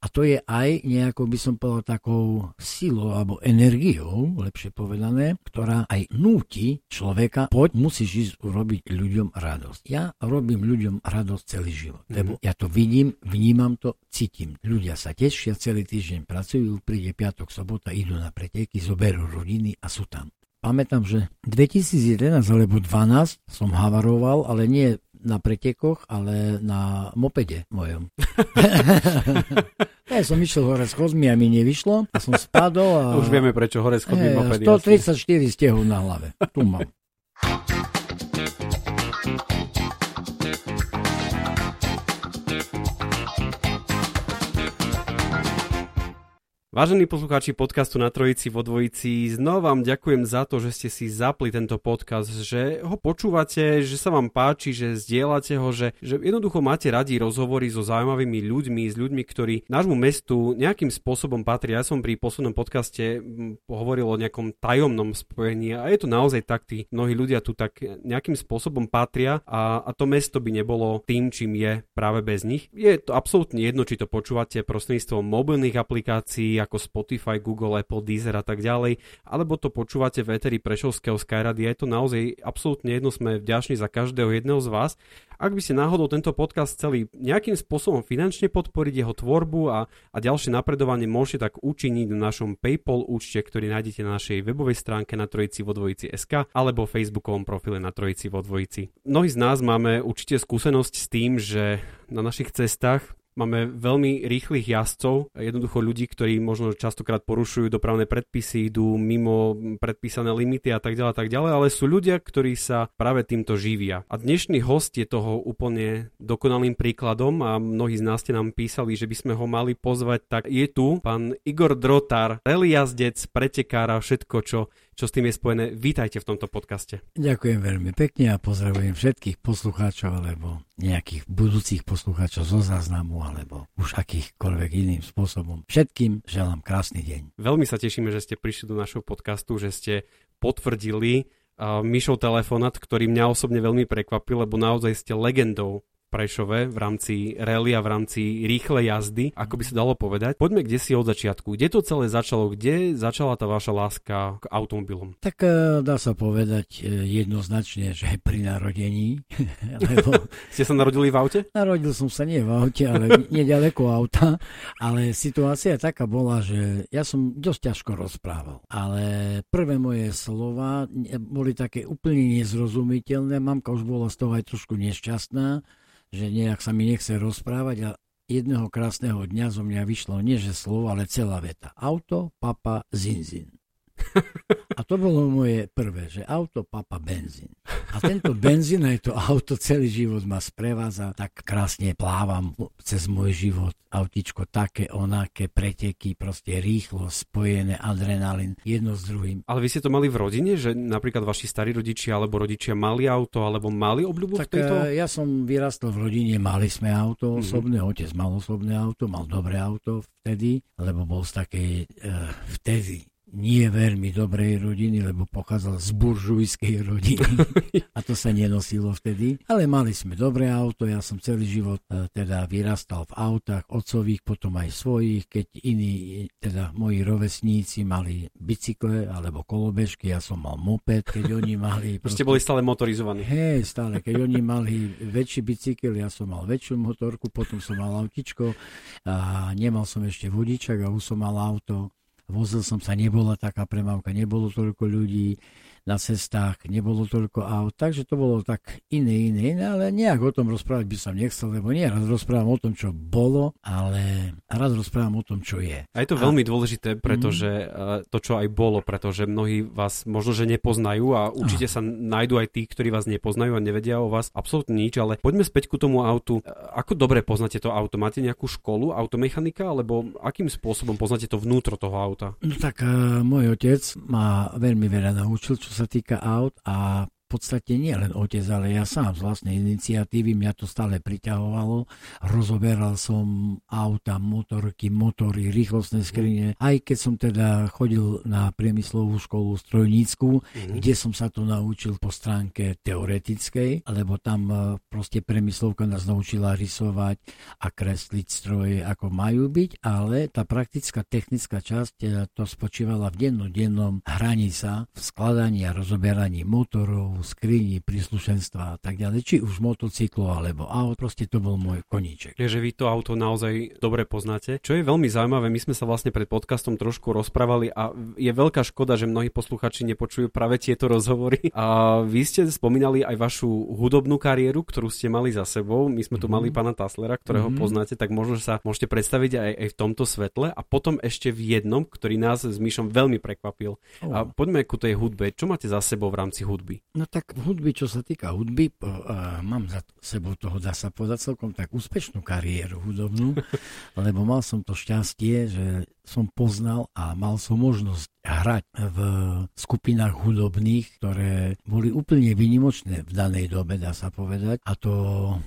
A to je aj nejakou, by som povedal, takou silou alebo energiou, lepšie povedané, ktorá aj núti človeka, poď musíš ísť urobiť ľuďom radosť. Ja robím ľuďom radosť celý život, mm-hmm. lebo ja to vidím, vnímam to, cítim. Ľudia sa tešia, celý týždeň pracujú, príde piatok, sobota, idú na preteky, zoberú rodiny a sú tam. Pamätám, že 2011 alebo 2012 som havaroval, ale nie na pretekoch, ale na mopede mojom. ja som išiel hore s a mi nevyšlo a som spadol a... Už vieme prečo hore s chodmi mopedy. 134 stehov na hlave. Tu mám. Vážení poslucháči podcastu na Trojici vo Dvojici, znova vám ďakujem za to, že ste si zapli tento podcast, že ho počúvate, že sa vám páči, že zdieľate ho, že, že jednoducho máte radi rozhovory so zaujímavými ľuďmi, s ľuďmi, ktorí nášmu mestu nejakým spôsobom patria. Ja som pri poslednom podcaste hovoril o nejakom tajomnom spojení a je to naozaj tak, tí mnohí ľudia tu tak nejakým spôsobom patria a, a to mesto by nebolo tým, čím je práve bez nich. Je to absolútne jedno, či to počúvate prostredníctvom mobilných aplikácií, ako Spotify, Google, Apple, Deezer a tak ďalej, alebo to počúvate v Eteri Prešovského Skyrady. Je to naozaj absolútne jedno, sme vďační za každého jedného z vás. Ak by ste náhodou tento podcast chceli nejakým spôsobom finančne podporiť jeho tvorbu a, a ďalšie napredovanie, môžete tak učiniť na našom PayPal účte, ktorý nájdete na našej webovej stránke na Trojici vo Dvojici SK alebo facebookovom profile na Trojici vo Dvojici. Mnohí z nás máme určite skúsenosť s tým, že na našich cestách Máme veľmi rýchlych jazdcov, jednoducho ľudí, ktorí možno častokrát porušujú dopravné predpisy, idú mimo predpísané limity a tak ďalej, tak ďalej, ale sú ľudia, ktorí sa práve týmto živia. A dnešný host je toho úplne dokonalým príkladom a mnohí z nás ste nám písali, že by sme ho mali pozvať, tak je tu pán Igor Drotar, rally jazdec, pretekár a všetko, čo čo s tým je spojené. Vítajte v tomto podcaste. Ďakujem veľmi pekne a pozdravujem všetkých poslucháčov alebo nejakých budúcich poslucháčov zo záznamu alebo už akýchkoľvek iným spôsobom. Všetkým želám krásny deň. Veľmi sa tešíme, že ste prišli do našho podcastu, že ste potvrdili uh, Myšov telefonát, ktorý mňa osobne veľmi prekvapil, lebo naozaj ste legendou Prešove v rámci rally a v rámci rýchlej jazdy, ako by sa dalo povedať. Poďme kde si od začiatku. Kde to celé začalo? Kde začala tá vaša láska k automobilom? Tak e, dá sa povedať e, jednoznačne, že pri narodení. lebo... Ste sa narodili v aute? Narodil som sa nie v aute, ale nedaleko auta. Ale situácia taká bola, že ja som dosť ťažko rozprával. Ale prvé moje slova boli také úplne nezrozumiteľné. Mamka už bola z toho aj trošku nešťastná že nejak sa mi nechce rozprávať a jedného krásneho dňa zo mňa vyšlo nie že slovo, ale celá veta. Auto, papa, zinzin. A to bolo moje prvé, že auto, papa, benzín. A tento benzín aj to auto celý život ma sprevádza, tak krásne plávam cez môj život. Autičko také, onaké, preteky, proste rýchlo, spojené, adrenalín, jedno s druhým. Ale vy ste to mali v rodine, že napríklad vaši starí rodičia alebo rodičia mali auto, alebo mali obľubu tak, v tejto? Eh, ja som vyrastol v rodine, mali sme auto mm-hmm. osobné, otec mal osobné auto, mal dobré auto vtedy, lebo bol z takej uh, vtedy nie veľmi dobrej rodiny, lebo pochádzal z buržujskej rodiny a to sa nenosilo vtedy. Ale mali sme dobré auto, ja som celý život e, teda vyrastal v autách otcových, potom aj svojich, keď iní, teda moji rovesníci mali bicykle alebo kolobežky, ja som mal moped, keď oni mali... Proste boli stále motorizovaní. Hej, stále, keď oni mali väčší bicykel, ja som mal väčšiu motorku, potom som mal autičko a nemal som ešte vodičak a už som mal auto Vozil som sa, nebola taká premávka, nebolo toľko ľudí na cestách, nebolo toľko aut, takže to bolo tak iné, iné, iné, ale nejak o tom rozprávať by som nechcel, lebo nie rád rozprávam o tom, čo bolo, ale rád rozprávam o tom, čo je. A je to a... veľmi dôležité, pretože mm. to, čo aj bolo, pretože mnohí vás možno, že nepoznajú a určite a. sa nájdú aj tí, ktorí vás nepoznajú a nevedia o vás absolútne nič, ale poďme späť ku tomu autu. Ako dobre poznáte to auto? Máte nejakú školu automechanika, alebo akým spôsobom poznáte to vnútro toho auta? No tak uh, môj otec ma veľmi veľa naučil, čo sa týka aut a podstate nie len otec, ale ja sám z vlastnej iniciatívy, mňa to stále priťahovalo. Rozoberal som auta, motorky, motory, rýchlostné skrine, aj keď som teda chodil na priemyslovú školu strojnícku, mm-hmm. kde som sa to naučil po stránke teoretickej, lebo tam e, proste priemyslovka nás naučila rysovať a kresliť stroje, ako majú byť, ale tá praktická technická časť e, to spočívala v dennodennom hraní sa, v skladaní a rozoberaní motorov, skrini, príslušenstva a tak ďalej, či už motocyklo alebo aut, proste to bol môj koníček. Takže vy to auto naozaj dobre poznáte. Čo je veľmi zaujímavé, my sme sa vlastne pred podcastom trošku rozprávali a je veľká škoda, že mnohí posluchači nepočujú práve tieto rozhovory. A vy ste spomínali aj vašu hudobnú kariéru, ktorú ste mali za sebou. My sme tu mm-hmm. mali pána Taslera, ktorého mm-hmm. poznáte, tak možno sa môžete predstaviť aj, aj v tomto svetle. A potom ešte v jednom, ktorý nás s Myšom veľmi prekvapil. Oh. A poďme ku tej hudbe. Čo máte za sebou v rámci hudby? No tak v hudby, čo sa týka hudby, mám za sebou toho, dá sa povedať, celkom tak úspešnú kariéru hudobnú, lebo mal som to šťastie, že som poznal a mal som možnosť hrať v skupinách hudobných, ktoré boli úplne vynimočné v danej dobe, dá sa povedať. A to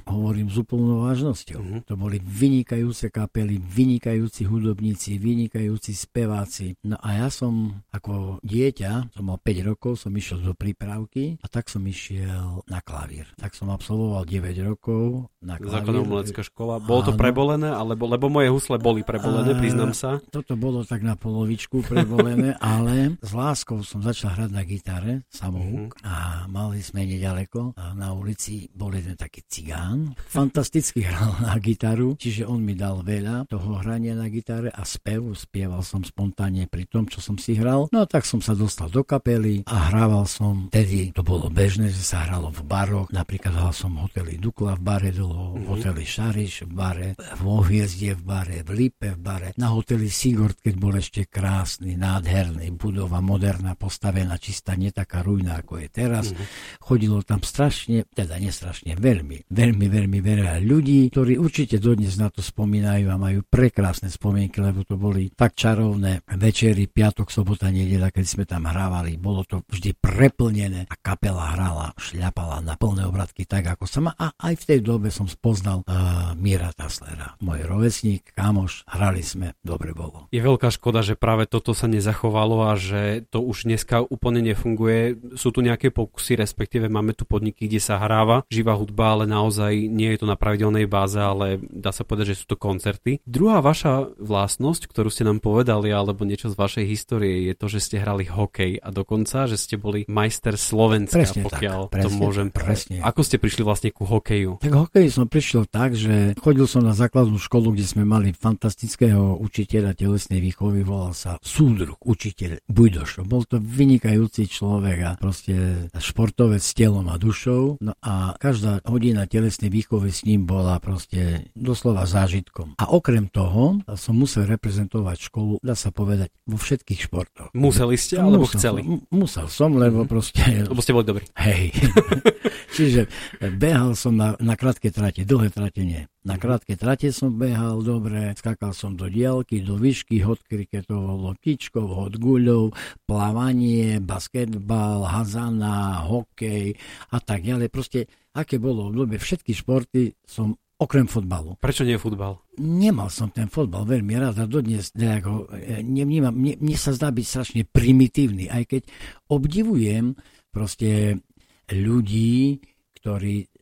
hovorím s úplnou vážnosťou. Mm-hmm. To boli vynikajúce kapely, vynikajúci hudobníci, vynikajúci speváci. No a ja som ako dieťa, som mal 5 rokov, som išiel do prípravky a tak som išiel na klavír. Tak som absolvoval 9 rokov na klavír. Základná umelecká škola. Bolo to prebolené, alebo, lebo moje husle boli prebolené, priznám sa. Toto bolo tak na polovičku prebolené, ale s láskou som začal hrať na gitare, samohúk, mm-hmm. a mali sme nedaleko. A na ulici bol jeden taký cigán. Fantasticky hral na gitaru, čiže on mi dal veľa toho hrania na gitare a spev. Spieval som spontánne pri tom, čo som si hral. No tak som sa dostal do kapely a hrával som, tedy to bolo bežné, že sa hralo v baroch. Napríklad hral som v hoteli Dukla v bare dlho, v hoteli Šariš v bare, v Ohviezdie v bare, v Lipe v bare, na hoteli Sigurd, keď bol ešte krásny, nádherný, budova moderná, postavená, čistá, nie taká rujná, ako je teraz. Mm-hmm. Chodilo tam strašne, teda nestrašne, veľmi, veľmi, veľmi veľa ľudí, ktorí určite dodnes na to spomínajú a majú prekrásne spomienky, lebo to boli tak čarovné večery, piatok, sobota, nedela, keď sme tam hrávali. Bolo to vždy preplnené a kapela hrala, šľapala na plné obratky tak, ako sa má. A aj v tej dobe som spoznal uh, Mira Taslera, môj rovesník, kamoš, hrali sme, dobre bolo. Je veľká škoda, že práve toto sa nezachovalo a že to už dneska úplne nefunguje. Sú tu nejaké pokusy, respektíve máme tu podniky, kde sa hráva živá hudba, ale naozaj nie je to na pravidelnej báze, ale dá sa povedať, že sú to koncerty. Druhá vaša vlastnosť, ktorú ste nám povedali, alebo niečo z vašej histórie, je to, že ste hrali hokej a dokonca, že ste boli majster Slovenska, presne pokiaľ tak, presne, to môžem. Presne. Ako ste prišli vlastne ku hokeju? Tak hokej som prišiel tak, že chodil som na základnú školu, kde sme mali fantastického učiteľa telesnej výchovy, volal sa súdruh, učiteľ Bujdoš. Bol to vynikajúci človek a proste športovec s telom a dušou. No a každá hodina telesnej výchovy s ním bola proste doslova zážitkom. A okrem toho som musel reprezentovať školu, dá sa povedať, vo všetkých športoch. Museli ste, alebo musel chceli? Musel som, lebo mhm. proste... Lebo ste boli dobrí. Hej. Čiže behal som na, na krátke trate, dlhé trate nie. Na krátke trate som behal dobre, skakal som do diálky, do výšky, hod kriketovou loptičkou, hod guľov, plávanie, basketbal, hazana, hokej a tak ďalej. Proste, aké bolo v dobe, všetky športy som okrem fotbalu. Prečo nie futbal? Nemal som ten fotbal veľmi rád a dodnes nejako, nevnímam, mne, mne sa zdá byť strašne primitívny, aj keď obdivujem proste ľudí, ktorí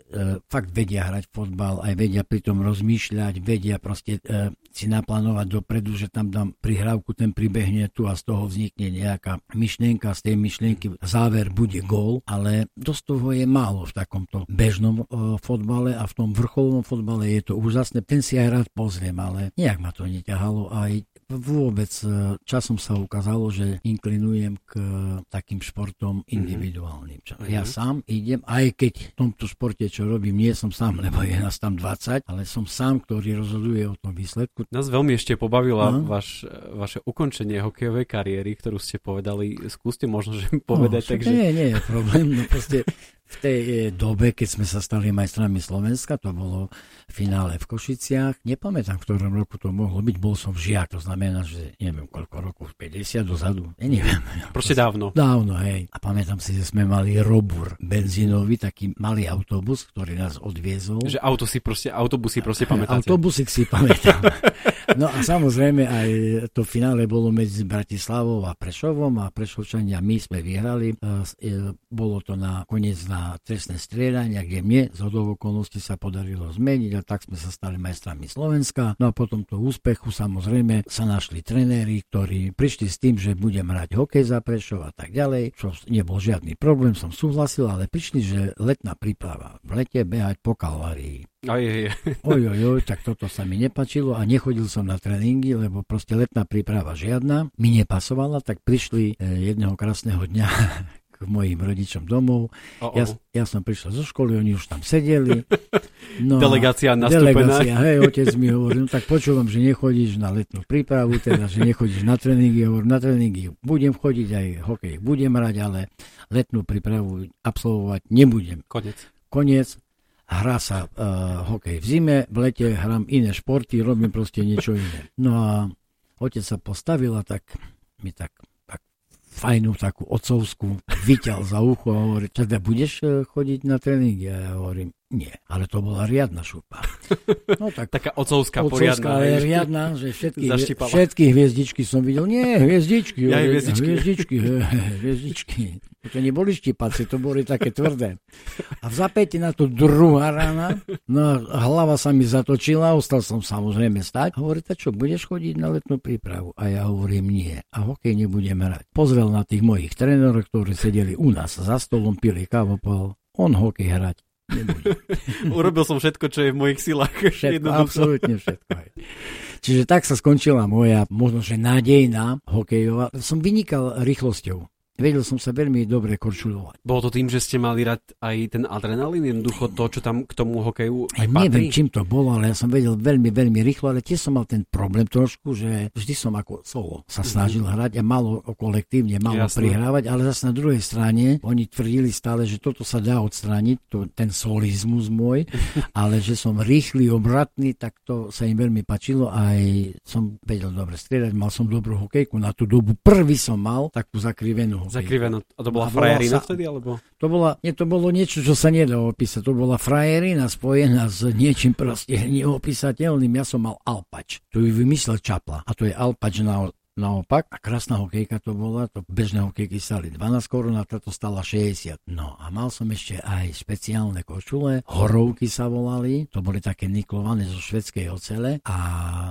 fakt vedia hrať fotbal, aj vedia pritom rozmýšľať, vedia proste e, si naplánovať dopredu, že tam dám prihrávku, ten pribehne tu a z toho vznikne nejaká myšlienka, z tej myšlienky záver bude gól, ale dosť toho je málo v takomto bežnom e, fotbale a v tom vrcholovom fotbale je to úžasné. Ten si aj rád pozriem, ale nejak ma to neťahalo aj vôbec e, časom sa ukázalo, že inklinujem k takým športom mhm. individuálnym. Mm-hmm. Ja sám idem, aj keď v tomto športe, čo robím, nie som sám, lebo je nás tam 20, ale som sám, ktorý rozhoduje o tom výsledku. Nás veľmi ešte pobavila no. vaš, vaše ukončenie hokejovej kariéry, ktorú ste povedali. Skúste možno, že povedať. No, tak, že... Nie, nie je problém. No proste v tej eh, dobe, keď sme sa stali majstrami Slovenska, to bolo finále v Košiciach. Nepamätám, v ktorom roku to mohlo byť. Bol som žiak, to znamená, že neviem koľko rokov, 50 dozadu. Ja neviem. Proste dávno. Dávno, hej. A pamätám si, že sme mali Robur, benzínový, taký malý autobus, ktorý nás odviezol. Že auto si proste, autobusy proste pamätáte. Autobusik si pamätám. No a samozrejme aj to finále bolo medzi Bratislavou a Prešovom a Prešovčania my sme vyhrali. E, bolo to na koniec na trestné striedania, kde mne z hodov okolností sa podarilo zmeniť a tak sme sa stali majstrami Slovenska. No a potom to úspechu samozrejme sa našli trenéri, ktorí prišli s tým, že budem hrať hokej za Prešov a tak ďalej, čo nebol žiadny problém, som súhlasil, ale prišli, že letná príprava v lete behať po Kalvárii. Oj, oj, oj, tak toto sa mi nepačilo a nechodil som na tréningy, lebo proste letná príprava žiadna mi nepasovala, tak prišli e, jedného krásneho dňa mojim rodičom domov. Oh, oh. Ja, ja som prišiel zo školy, oni už tam sedeli. No, delegácia nastúpená. Delegácia, hej, otec mi hovorí, no tak počúvam, že nechodíš na letnú prípravu, teda, že nechodíš na tréningy. Hovorím, na tréningy budem chodiť, aj hokej budem hrať, ale letnú prípravu absolvovať nebudem. Konec. Koniec hrá sa uh, hokej v zime, v lete hrám iné športy, robím proste niečo iné. No a otec sa postavil a tak mi tak fajnú takú otcovskú vyťal za ucho a hovorí, teda budeš e, chodiť na tréningy? A ja hovorím, nie, ale to bola riadna šupa. No, tak, Taká ocovská, ocovská poriadna. je riadna, že všetky, všetky hviezdičky som videl. Nie, hviezdičky. Ja hviezdičky. Hviezdičky, hviezdičky. To neboli štipaci, to boli také tvrdé. A v zapäti na to druhá rána, no hlava sa mi zatočila, ostal som samozrejme stať. Hovorí, čo, budeš chodiť na letnú prípravu? A ja hovorím, nie. A hokej nebudem hrať. Pozrel na tých mojich trénerov, ktorí sedeli u nás za stolom, pili kávu, on hokej hrať Urobil som všetko, čo je v mojich silách. Všetko, absolútne všetko. Čiže tak sa skončila moja možno, že nádejná hokejová. Som vynikal rýchlosťou vedel som sa veľmi dobre korčulovať. Bolo to tým, že ste mali rád aj ten adrenalín, jednoducho to, čo tam k tomu hokeju aj patrí? Neviem, čím to bolo, ale ja som vedel veľmi, veľmi rýchlo, ale tiež som mal ten problém trošku, že vždy som ako solo sa mhm. snažil mm-hmm. hrať a malo kolektívne, malo Jasne. prihrávať, ale zase na druhej strane oni tvrdili stále, že toto sa dá odstrániť, to, ten solizmus môj, ale že som rýchly, obratný, tak to sa im veľmi pačilo aj som vedel dobre striedať, mal som dobrú hokejku, na tú dobu prvý som mal takú zakrivenú Zakrivená. A to bola a frajerina sa, vtedy, alebo? To, bola, nie, to bolo niečo, čo sa nedá opísať. To bola frajerina spojená s niečím proste neopísateľným. Ja som mal alpač. To ju vymyslel Čapla. A to je alpač na, Naopak, a krásna hokejka to bola, to bežné hokejky stali 12 korún a táto stala 60. No a mal som ešte aj špeciálne košule, horovky sa volali, to boli také niklované zo švedskej ocele a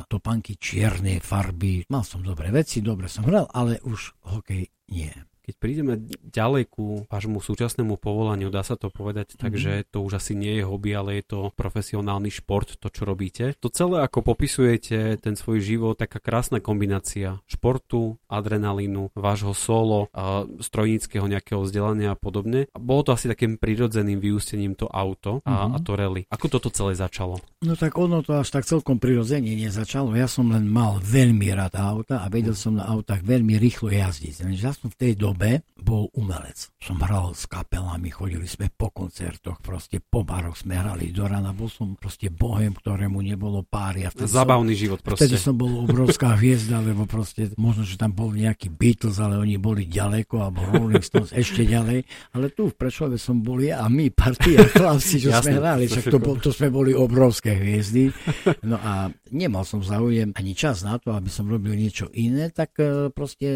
topanky čiernej farby. Mal som dobré veci, dobre som hral, ale už hokej nie. Keď prídeme ďalej ku vášmu súčasnému povolaniu, dá sa to povedať mm-hmm. tak, mhm. že to už asi nie je hobby, ale je to profesionálny šport, to čo robíte. To celé, ako popisujete ten svoj život, taká krásna kombinácia športu, adrenalínu, vášho solo, a strojníckého nejakého vzdelania a podobne. A bolo to asi takým prirodzeným vyústením to auto a, mm-hmm. a to rally. Ako toto celé začalo? No tak ono to až tak celkom prirodzene nezačalo. Ja som len mal veľmi rád auta a vedel som na autách veľmi rýchlo jazdiť. ja som v tej dobe dobe bol umelec. Som hral s kapelami, chodili sme po koncertoch, proste po baroch sme hrali do rana. Bol som proste bohem, ktorému nebolo páry. A Zabavný som, život proste. Vtedy som bol obrovská hviezda, lebo proste možno, že tam bol nejaký Beatles, ale oni boli ďaleko, alebo Rolling Stones ešte ďalej. Ale tu v Prešove som bol ja a my, partia chlapci, čo sme hrali. Však to, to sme boli obrovské hviezdy. No a nemal som záujem ani čas na to, aby som robil niečo iné, tak eh, proste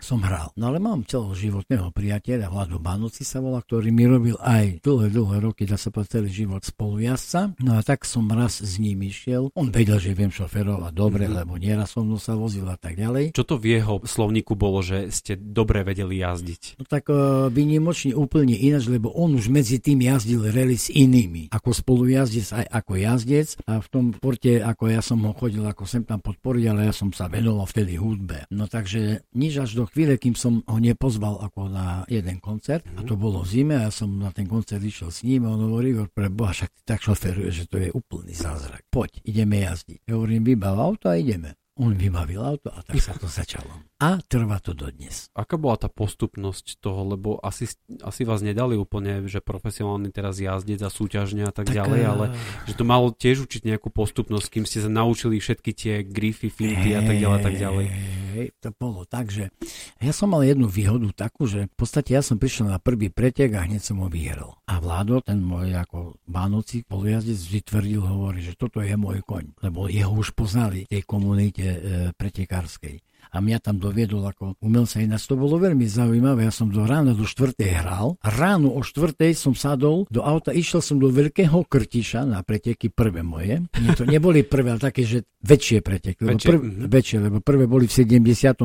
som hral. No ale mám mám celoživotného priateľa, Vlado Banoci sa volá, ktorý mi robil aj dlhé, dlhé roky, dá sa povedať celý život spolujazca. No a tak som raz s ním išiel. On vedel, že viem šoferovať dobre, mm-hmm. lebo nieraz som sa vozil a tak ďalej. Čo to v jeho slovníku bolo, že ste dobre vedeli jazdiť? No tak uh, vynimočne úplne ináč, lebo on už medzi tým jazdil rally s inými. Ako spolujazdec aj ako jazdec a v tom porte, ako ja som ho chodil ako sem tam podporiť, ale ja som sa venoval vtedy hudbe. No takže nič až do chvíle, kým som ho nepozval ako na jeden koncert a to bolo v zime a ja som na ten koncert išiel s ním a on hovorí, pre Boha, však ty tak šoferuje, že to je úplný zázrak. Poď, ideme jazdiť. Ja hovorím, vybav auto a ideme. on vybavil auto a tak sa to začalo. A trvá to dodnes. Aká bola tá postupnosť toho, lebo asi, asi vás nedali úplne, že profesionálny teraz jazdec a súťažne a tak, tak ďalej, ale že to malo tiež učiť nejakú postupnosť, kým ste sa naučili všetky tie grify, finty a tak ďalej, tak ďalej. Hej, to bolo tak, že ja som mal jednu výhodu takú, že v podstate ja som prišiel na prvý pretek a hneď som ho vyhral. A Vládo, ten môj ako Vánoci, poljazdec, vždy tvrdil, hovorí, že toto je môj koň, lebo jeho už poznali tej komunite e, pretekárskej a mňa tam doviedol ako umelca. Ináč to bolo veľmi zaujímavé. Ja som do rána do štvrtej hral. Ráno o štvrtej som sadol do auta, išiel som do veľkého krtiša na preteky prvé moje. Nie, to neboli prvé, ale také, že väčšie preteky. Lebo väčšie, prv, mm-hmm. väčšie, lebo prvé boli v 73.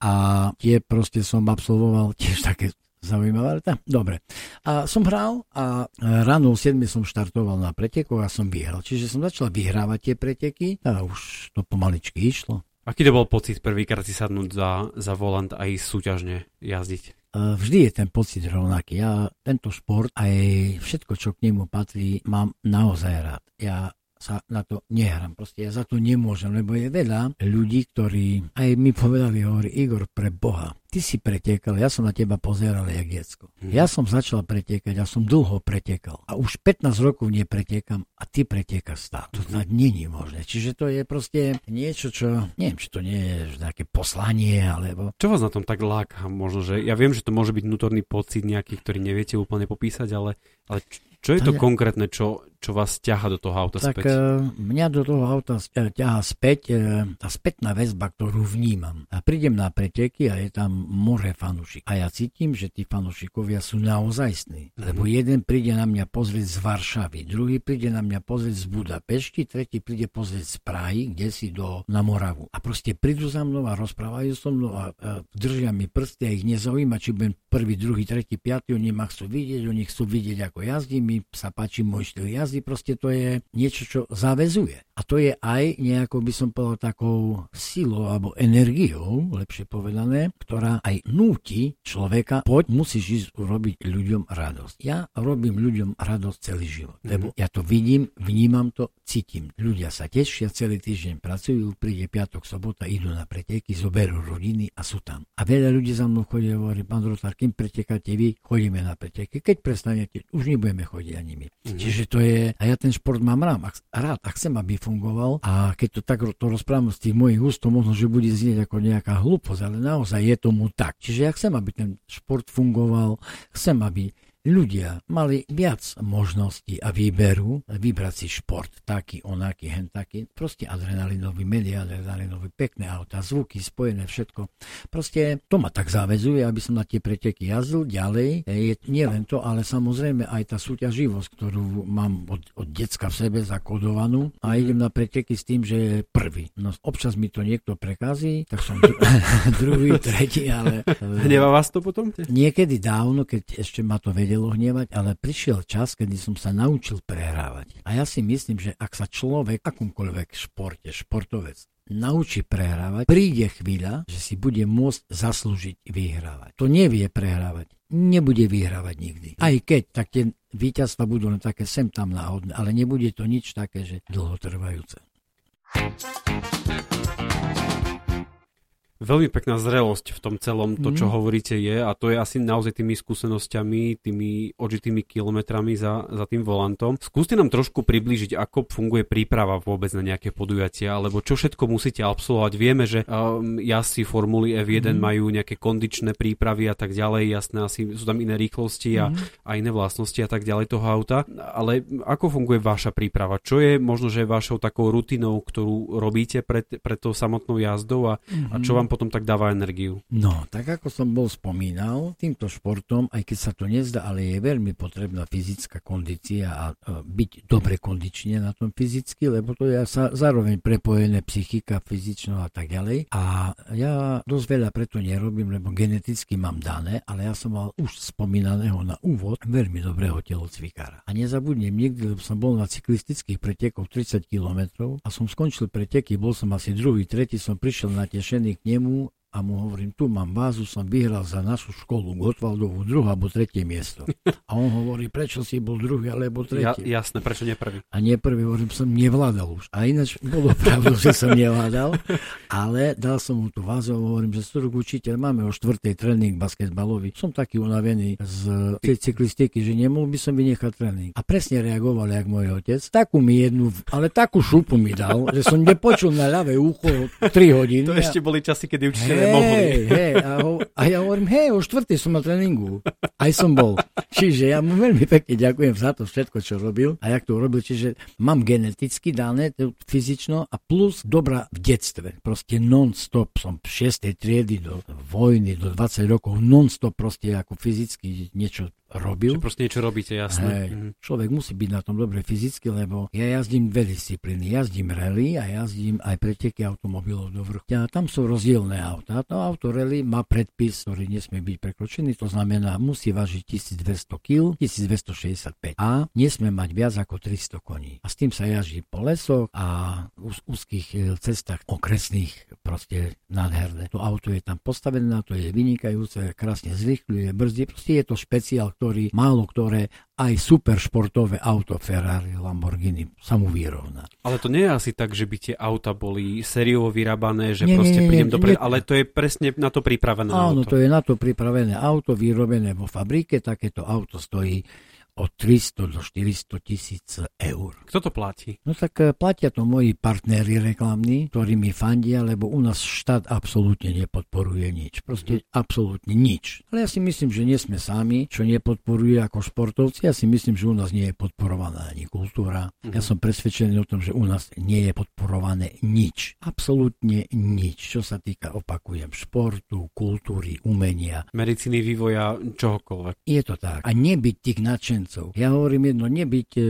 a tie proste som absolvoval tiež také Zaujímavé, tak? Dobre. A som hral a ráno o 7 som štartoval na pretekoch a som vyhral. Čiže som začal vyhrávať tie preteky a už to pomaličky išlo. Aký to bol pocit prvýkrát si sadnúť za, za volant a ísť súťažne jazdiť? E, vždy je ten pocit rovnaký. Ja tento šport aj všetko, čo k nemu patrí, mám naozaj rád. Ja sa na to nehrám. Proste ja za to nemôžem, lebo je veľa ľudí, ktorí aj mi povedali, hovorí Igor, pre Boha, ty si pretekal, ja som na teba pozeral jak diecko. Hmm. Ja som začal pretekať, ja som dlho pretekal. A už 15 rokov nepretekam a ty pretekáš stále. To hmm. není možné. Čiže to je proste niečo, čo, neviem, či to nie je nejaké poslanie, alebo... Čo vás na tom tak láka? Možno, že ja viem, že to môže byť vnútorný pocit nejaký, ktorý neviete úplne popísať, ale, ale čo je to konkrétne, čo, čo vás ťaha do toho auta tak, späť? Tak mňa do toho auta e, ťaha späť e, tá spätná väzba, ktorú vnímam. A prídem na preteky a je tam more fanúšik. A ja cítim, že tí fanúšikovia sú naozajstní. Mm-hmm. Lebo jeden príde na mňa pozrieť z Varšavy, druhý príde na mňa pozrieť z Budapešti, tretí príde pozrieť z Prahy, kde si do, na Moravu. A proste prídu za mnou a rozprávajú so mnou a, a držia mi prsty a ich nezaujíma, či budem prvý, druhý, tretí, piatý, oni ma chcú vidieť, oni chcú vidieť, ako jazdím, mi sa páči môj štýl jazdy, proste to je niečo, čo zavezuje. A to je aj nejako by som povedal takou silou alebo energiou, lepšie povedané, ktorá aj núti človeka, poď musíš ísť urobiť ľuďom radosť. Ja robím ľuďom radosť celý život, mm-hmm. lebo ja to vidím, vnímam to, cítim. Ľudia sa tešia, celý týždeň pracujú, príde piatok, sobota, idú na preteky, zoberú rodiny a sú tam. A veľa ľudí za mnou chodí a hovorí, pán Rotár, kým pretekáte vy, chodíme na preteky. Keď prestanete, už nebudeme chodiť ani my. Mm-hmm. Čiže to je, a ja ten šport mám rád, ak, rád a chcem, aby fungoval. A keď to tak to rozprávam z tých mojich úst, to možno, že bude znieť ako nejaká hlúposť, ale naozaj je tomu tak. Čiže ja chcem, aby ten šport fungoval, chcem, aby ľudia mali viac možností a výberu vybrať si šport, taký, onaký, hen taký, proste adrenalinový, media adrenalinový, pekné auta, zvuky spojené, všetko. Proste to ma tak záväzuje, aby som na tie preteky jazdil ďalej. Je nie len to, ale samozrejme aj tá súťaživosť, ktorú mám od, od decka v sebe zakodovanú a idem na preteky s tým, že je prvý. No občas mi to niekto prekazí, tak som druhý, tretí, ale... Hneva vás to potom? Niekedy dávno, keď ešte ma to vedie vedelo hnevať, ale prišiel čas, kedy som sa naučil prehrávať. A ja si myslím, že ak sa človek akomkoľvek športe, športovec, naučí prehrávať, príde chvíľa, že si bude môcť zaslúžiť vyhrávať. To nevie prehrávať, nebude vyhrávať nikdy. Aj keď, tak tie víťazstva budú len také sem tam náhodné, ale nebude to nič také, že dlhotrvajúce. Veľmi pekná zrelosť v tom celom, to čo mm. hovoríte je a to je asi naozaj tými skúsenosťami, tými odžitými kilometrami za, za tým volantom. Skúste nám trošku priblížiť, ako funguje príprava vôbec na nejaké podujatia, alebo čo všetko musíte absolvovať. Vieme, že um, jazdci Formuly F1 mm. majú nejaké kondičné prípravy a tak ďalej, jasné, asi sú tam iné rýchlosti a, mm. a iné vlastnosti a tak ďalej toho auta, ale ako funguje vaša príprava? Čo je možno, že vašou takou rutinou, ktorú robíte pred, pred tou samotnou jazdou a, mm. a čo vám potom tak dáva energiu? No, tak ako som bol spomínal, týmto športom, aj keď sa to nezdá, ale je veľmi potrebná fyzická kondícia a byť dobre kondične na tom fyzicky, lebo to je sa zároveň prepojené psychika, fyzično a tak ďalej. A ja dosť veľa preto nerobím, lebo geneticky mám dané, ale ja som mal už spomínaného na úvod veľmi dobrého telocvikára. A nezabudnem nikdy, lebo som bol na cyklistických pretekoch 30 km a som skončil preteky, bol som asi druhý, tretí, som prišiel natešený k nemu nemu A mu hovorím, tu mám vázu, som vyhral za našu školu Gotwaldovú druhú alebo tretie miesto. A on hovorí, prečo si bol druhý alebo tretí. Ja, jasné, prečo nie prvý? A nie prvý, hovorím, som nevládal už. A ináč bolo pravdu, že som nevládal, ale dal som mu tú vázu a hovorím, že storok učiteľ, máme o štvrtej tréning basketbalový. Som taký unavený z tej cyklistiky, že nemohol by som vynechať tréning. A presne reagoval, jak môj otec. Takú mi jednu, ale takú šupu mi dal, že som nepočul na ľavé ucho 3 hodiny. To ešte boli časy, kedy učiteľe hey, mohli. Hey, a, ho, a ja hovorím, hej, o štvrtej som na tréningu. Aj som bol. Čiže ja mu veľmi pekne ďakujem za to všetko, čo robil a jak to urobil. Čiže mám geneticky dané, fyzično a plus dobrá v detstve. Proste non-stop som v 6. triedy do vojny, do 20 rokov non-stop proste ako fyzicky niečo robil. Že proste niečo robíte, jasné. Hej, mm-hmm. Človek musí byť na tom dobre fyzicky, lebo ja jazdím dve disciplíny. Jazdím rally a jazdím aj preteky automobilov do vrchu. A tam sú rozdielne autá. To auto rally má predpis, ktorý nesmie byť prekročený. To znamená, musí vážiť 1200 kg, 1265 a nesmie mať viac ako 300 koní. A s tým sa jazdí po lesoch a úz, úzkých e, cestách okresných proste nádherné. To auto je tam postavené, to je vynikajúce, krásne zrychľuje, brzdí. Proste je to špeciál, ktorý málo ktoré aj super športové auto Ferrari, Lamborghini sa mu vyrovná. Ale to nie je asi tak, že by tie auta boli sériovo vyrábané, že nie, proste nie, prídem do pre... ale to je presne na to pripravené Áno, auto. to je na to pripravené auto, vyrobené vo fabrike, takéto auto stojí od 300 do 400 tisíc eur. Kto to platí? No tak eh, platia to moji partneri reklamní, ktorí mi fandia, lebo u nás štát absolútne nepodporuje nič. Proste mm. absolútne nič. Ale ja si myslím, že nie sme sami, čo nepodporuje ako športovci. Ja si myslím, že u nás nie je podporovaná ani kultúra. Mm. Ja som presvedčený o tom, že u nás nie je podporované nič. Absolútne nič, čo sa týka, opakujem, športu, kultúry, umenia. Medicíny, vývoja, čohokoľvek. Je to tak. A nebyť tých nadšencov Košincov. Ja hovorím jedno, nebyť e,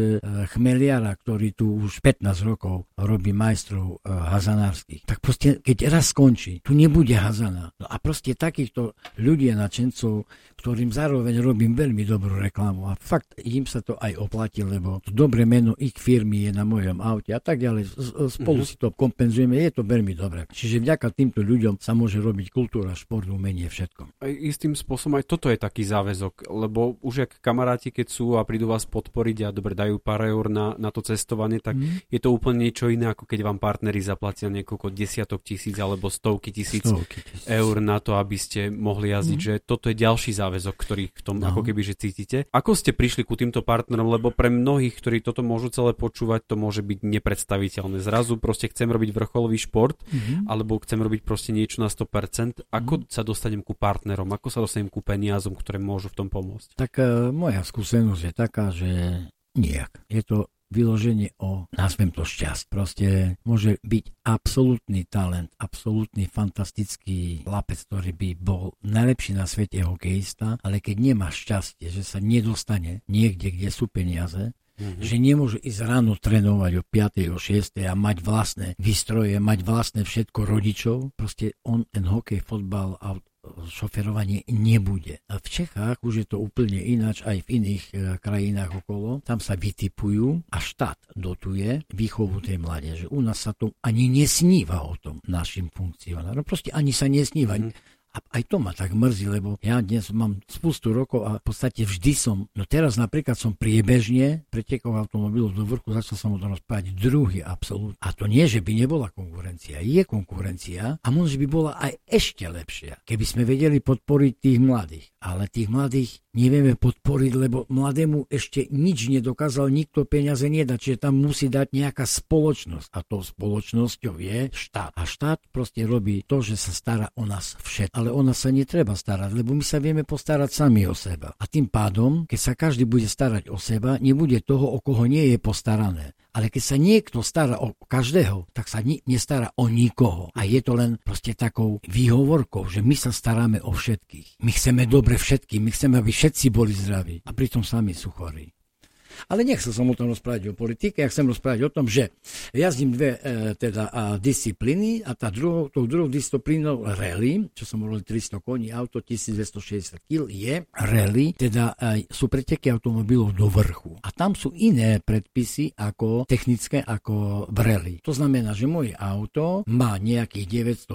chmeliara, ktorý tu už 15 rokov robí majstrov e, hazanárskych. Tak proste, keď raz skončí, tu nebude hazana. No a proste takýchto ľudí a načencov, ktorým zároveň robím veľmi dobrú reklamu a fakt im sa to aj oplatí, lebo to dobré meno ich firmy je na mojom aute a tak ďalej. Spolu mm-hmm. si to kompenzujeme, je to veľmi dobré. Čiže vďaka týmto ľuďom sa môže robiť kultúra, šport, umenie, všetko. Aj istým spôsobom aj toto je taký záväzok, lebo už ak kamaráti, keď sú a prídu vás podporiť a dobre dajú pár eur na, na to cestovanie, tak mm. je to úplne niečo iné, ako keď vám partneri zaplatia niekoľko desiatok tisíc alebo stovky tisíc, stovky tisíc. eur na to, aby ste mohli jazdiť, mm. že toto je ďalší záväzok, ktorý v tom no. ako keby že cítite. Ako ste prišli ku týmto partnerom, lebo pre mnohých, ktorí toto môžu celé počúvať, to môže byť nepredstaviteľné. Zrazu proste chcem robiť vrcholový šport, mm-hmm. alebo chcem robiť proste niečo na 100%. Ako mm-hmm. sa dostanem ku partnerom? Ako sa dostanem ku peniazom, ktoré môžu v tom pomôcť? Tak uh, moja skúsenosť je taká, že nijak. Je to vyloženie o, nazvem to šťast. Proste môže byť absolútny talent, absolútny fantastický lapec, ktorý by bol najlepší na svete hokejista, ale keď nemá šťastie, že sa nedostane niekde, kde sú peniaze, Mm-hmm. Že nemôže ísť ráno trénovať o 5. o 6. a mať vlastné výstroje, mať vlastné všetko rodičov. Proste on ten hokej, fotbal šoferovanie nebude. A v Čechách už je to úplne ináč, aj v iných e, krajinách okolo. Tam sa vytipujú a štát dotuje výchovu tej mládeže. U nás sa to ani nesníva o tom našim funkcionárom. Proste ani sa nesníva. Mm. A aj to ma tak mrzí, lebo ja dnes mám spustu rokov a v podstate vždy som, no teraz napríklad som priebežne pretekol automobilov do vrchu, začal som o tom rozprávať druhý absolút. A to nie, že by nebola konkurencia. Je konkurencia a možno by bola aj ešte lepšia, keby sme vedeli podporiť tých mladých. Ale tých mladých nevieme podporiť, lebo mladému ešte nič nedokázal, nikto peniaze nedá, čiže tam musí dať nejaká spoločnosť. A tou spoločnosťou je štát. A štát proste robí to, že sa stará o nás všetko. Ale o nás sa netreba starať, lebo my sa vieme postarať sami o seba. A tým pádom, keď sa každý bude starať o seba, nebude toho, o koho nie je postarané. Ale keď sa niekto stará o každého, tak sa ni- nestará o nikoho. A je to len proste takou výhovorkou, že my sa staráme o všetkých. My chceme dobre všetkým, my chceme, aby všetci boli zdraví. A pritom sami sú chorí. Ale nechcel som o tom rozprávať o politike, ja chcem rozprávať o tom, že jazdím dve e, teda a, disciplíny a tá druhou, tou druhou disciplínou rally, čo som hovoril 300 koní, auto 1260 kg je rally, teda e, sú preteky automobilov do vrchu. A tam sú iné predpisy ako technické ako v rally. To znamená, že moje auto má nejakých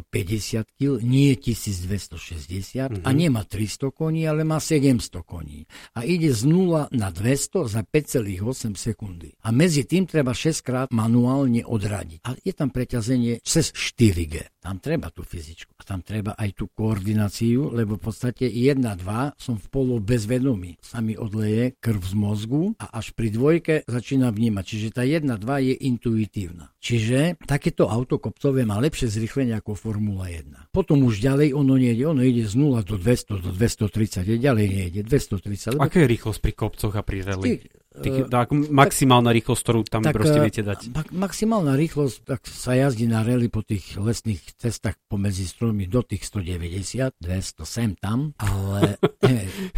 950 kg, nie 1260 mm-hmm. a nemá 300 koní, ale má 700 koní. A ide z 0 na 200 za 5,8 sekundy. A medzi tým treba 6 krát manuálne odradiť. A je tam preťazenie cez 4G. Tam treba tú fyzičku. A tam treba aj tú koordináciu, lebo v podstate 1, 2 som v polo bezvedomí. Sa mi odleje krv z mozgu a až pri dvojke začína vnímať. Čiže tá 1, 2 je intuitívna. Čiže takéto auto kopcové má lepšie zrychlenie ako Formula 1. Potom už ďalej ono nejde, ono ide z 0 do 200, do 230, ďalej nejde, 230. Lebo... Aká je rýchlosť pri kopcoch a pri rally? Tých, tak, maximálna tak, rýchlosť, ktorú tam tak, proste viete dať. Ma, maximálna rýchlosť, tak sa jazdí na rally po tých lesných cestách pomedzi stromy do tých 190, 200 sem tam, ale...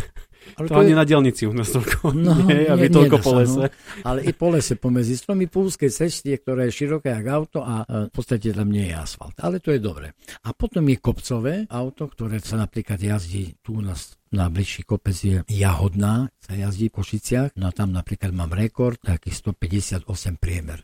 ale to, to ani je... na dielnici u nás toľko no, nie, aby nie, toľko po lese. No, ale i po lese pomedzi stromy, po úzkej ceste, ktorá je široké ako auto a v podstate tam nie je asfalt. Ale to je dobre. A potom je kopcové auto, ktoré sa napríklad jazdí tu u nás Najbližší kopec je Jahodná, sa jazdí v Košiciach, no a tam napríklad mám rekord, taký 158 priemer.